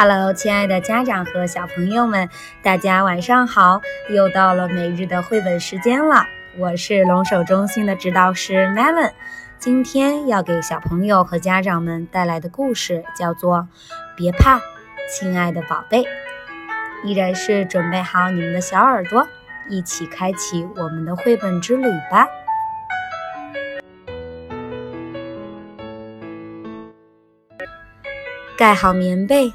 Hello，亲爱的家长和小朋友们，大家晚上好！又到了每日的绘本时间了，我是龙首中心的指导师 Melon。今天要给小朋友和家长们带来的故事叫做《别怕，亲爱的宝贝》。依然是准备好你们的小耳朵，一起开启我们的绘本之旅吧。盖好棉被。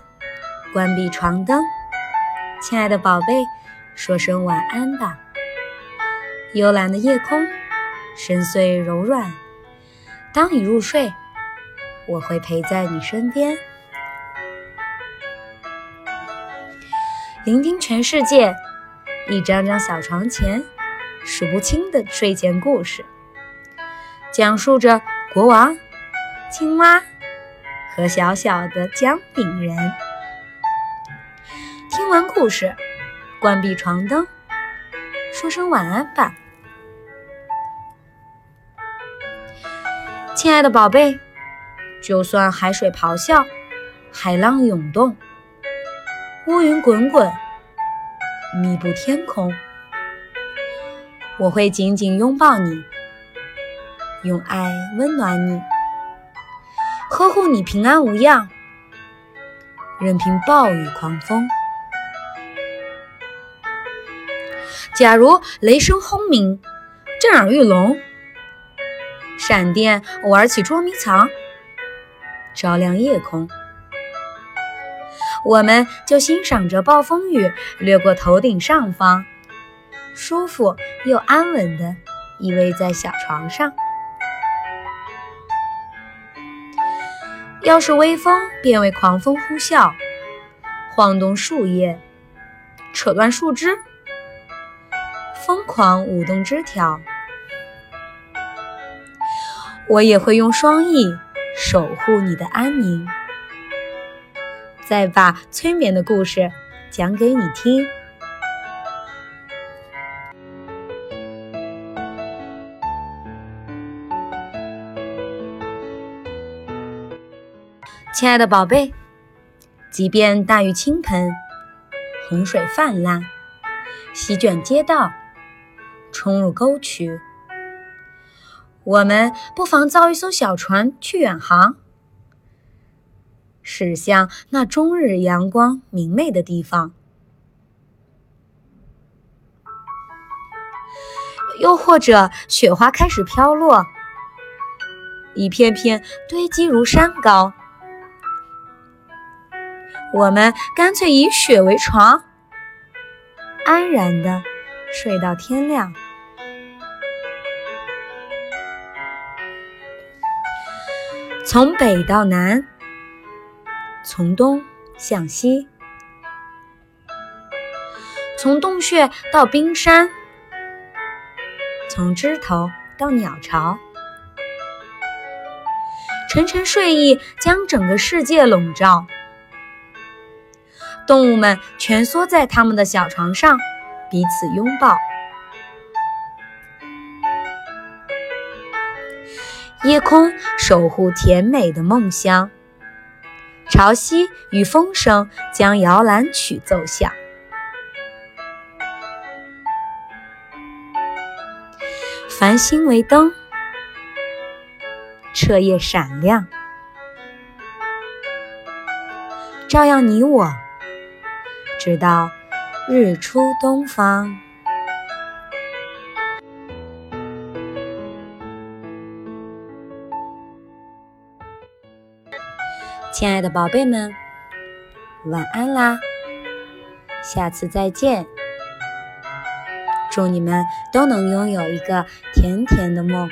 关闭床灯，亲爱的宝贝，说声晚安吧。幽蓝的夜空，深邃柔软。当你入睡，我会陪在你身边，聆听全世界。一张张小床前，数不清的睡前故事，讲述着国王、青蛙和小小的姜饼人。听完故事，关闭床灯，说声晚安吧，亲爱的宝贝。就算海水咆哮，海浪涌动，乌云滚滚，密布天空，我会紧紧拥抱你，用爱温暖你，呵护你平安无恙，任凭暴雨狂风。假如雷声轰鸣，震耳欲聋，闪电玩起捉迷藏，照亮夜空，我们就欣赏着暴风雨掠过头顶上方，舒服又安稳地依偎在小床上。要是微风变为狂风呼啸，晃动树叶，扯断树枝。疯狂舞动枝条，我也会用双翼守护你的安宁。再把催眠的故事讲给你听，亲爱的宝贝，即便大雨倾盆，洪水泛滥，席卷街道。冲入沟渠，我们不妨造一艘小船去远航，驶向那终日阳光明媚的地方。又或者，雪花开始飘落，一片片堆积如山高，我们干脆以雪为床，安然的睡到天亮。从北到南，从东向西，从洞穴到冰山，从枝头到鸟巢，沉沉睡意将整个世界笼罩。动物们蜷缩在他们的小床上，彼此拥抱。夜空守护甜美的梦乡，潮汐与风声将摇篮曲奏响，繁星为灯，彻夜闪亮，照耀你我，直到日出东方。亲爱的宝贝们，晚安啦！下次再见。祝你们都能拥有一个甜甜的梦。